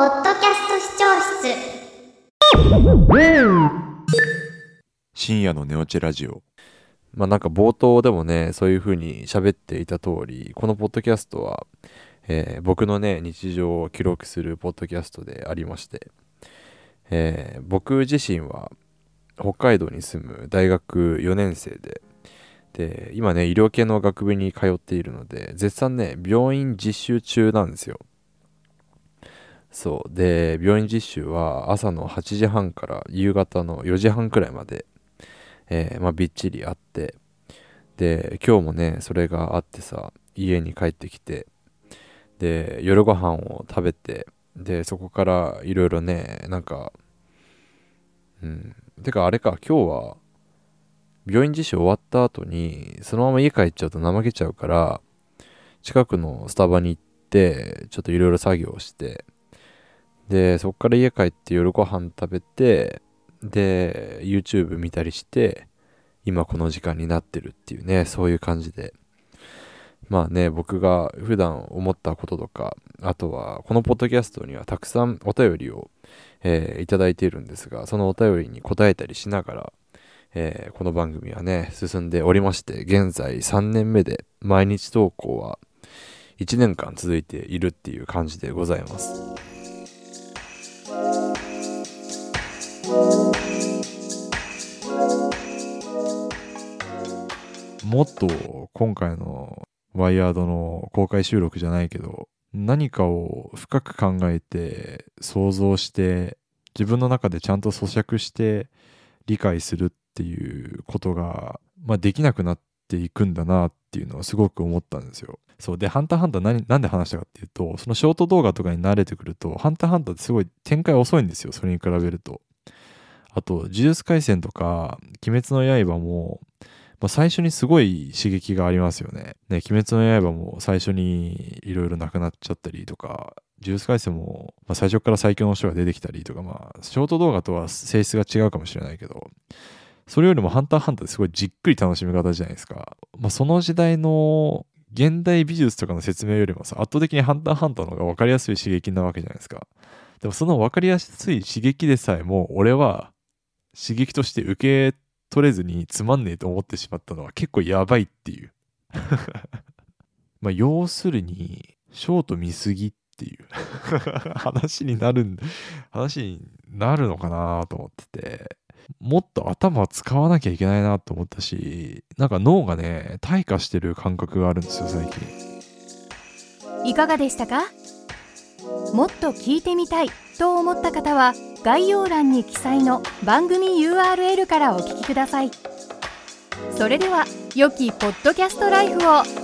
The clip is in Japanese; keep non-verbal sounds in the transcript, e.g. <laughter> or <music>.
ポッドキャスト視聴室。深夜の寝落ちラジオ。まあなんか冒頭でもねそういう風に喋っていた通りこのポッドキャストは、えー僕のね日常を記録するポッドキャストでありまして、えー僕自身は北海道に住む大学4年生でで今ね医療系の学部に通っているので絶賛ね病院実習中なんですよ。そう。で病院実習は朝の8時半から夕方の4時半くらいまでえーまあ、びっちりあってで今日もねそれがあってさ家に帰ってきてで夜ご飯を食べてでそこからいろいろねなんかうん。てかあれか今日は病院実習終わった後にそのまま家帰っちゃうと怠けちゃうから近くのスタバに行ってちょっといろいろ作業してでそこから家帰って夜ご飯食べてで YouTube 見たりして今この時間になってるっていうねそういう感じで。まあね僕が普段思ったこととかあとはこのポッドキャストにはたくさんお便りを、えーいただいているんですがそのお便りに答えたりしながら、えーこの番組はね進んでおりまして現在3年目で毎日投稿は1年間続いているっていう感じでございます。もっと今回のワイヤードの公開収録じゃないけど何かを深く考えて想像して自分の中でちゃんと咀嚼して理解するっていうことが、まあ、できなくなっていくんだなっていうのはすごく思ったんですよ。そうで、ハンターハンター何なんで話したかっていうと、そのショート動画とかに慣れてくると、ハンターハンターってすごい展開遅いんですよ、それに比べると。あと、呪術廻戦とか、鬼滅の刃も、まあ、最初にすごい刺激がありますよね。ね、鬼滅の刃も最初にいろいろなくなっちゃったりとか、呪術廻戦も、まあ、最初から最強の人が出てきたりとか、まあ、ショート動画とは性質が違うかもしれないけど、それよりもハンターハンターってすごいじっくり楽しみ方じゃないですか。まあ、その時代の現代美術とかの説明よりもさ、圧倒的にハンターハンターの方が分かりやすい刺激なわけじゃないですか。でもその分かりやすい刺激でさえも、俺は刺激として受け取れずにつまんねえと思ってしまったのは結構やばいっていう。<laughs> まあ要するに、ショート見すぎっていう <laughs> 話になるん、話になるのかなと思ってて、もっと頭使わなきゃいけないなと思ったし、なんか脳がね、退化してる感覚があるんですよ、最近。いかがでしたか？もっと聞いてみたいと思った方は概要欄に記載の番組 URL からお聞きください。それでは良きポッドキャストライフを。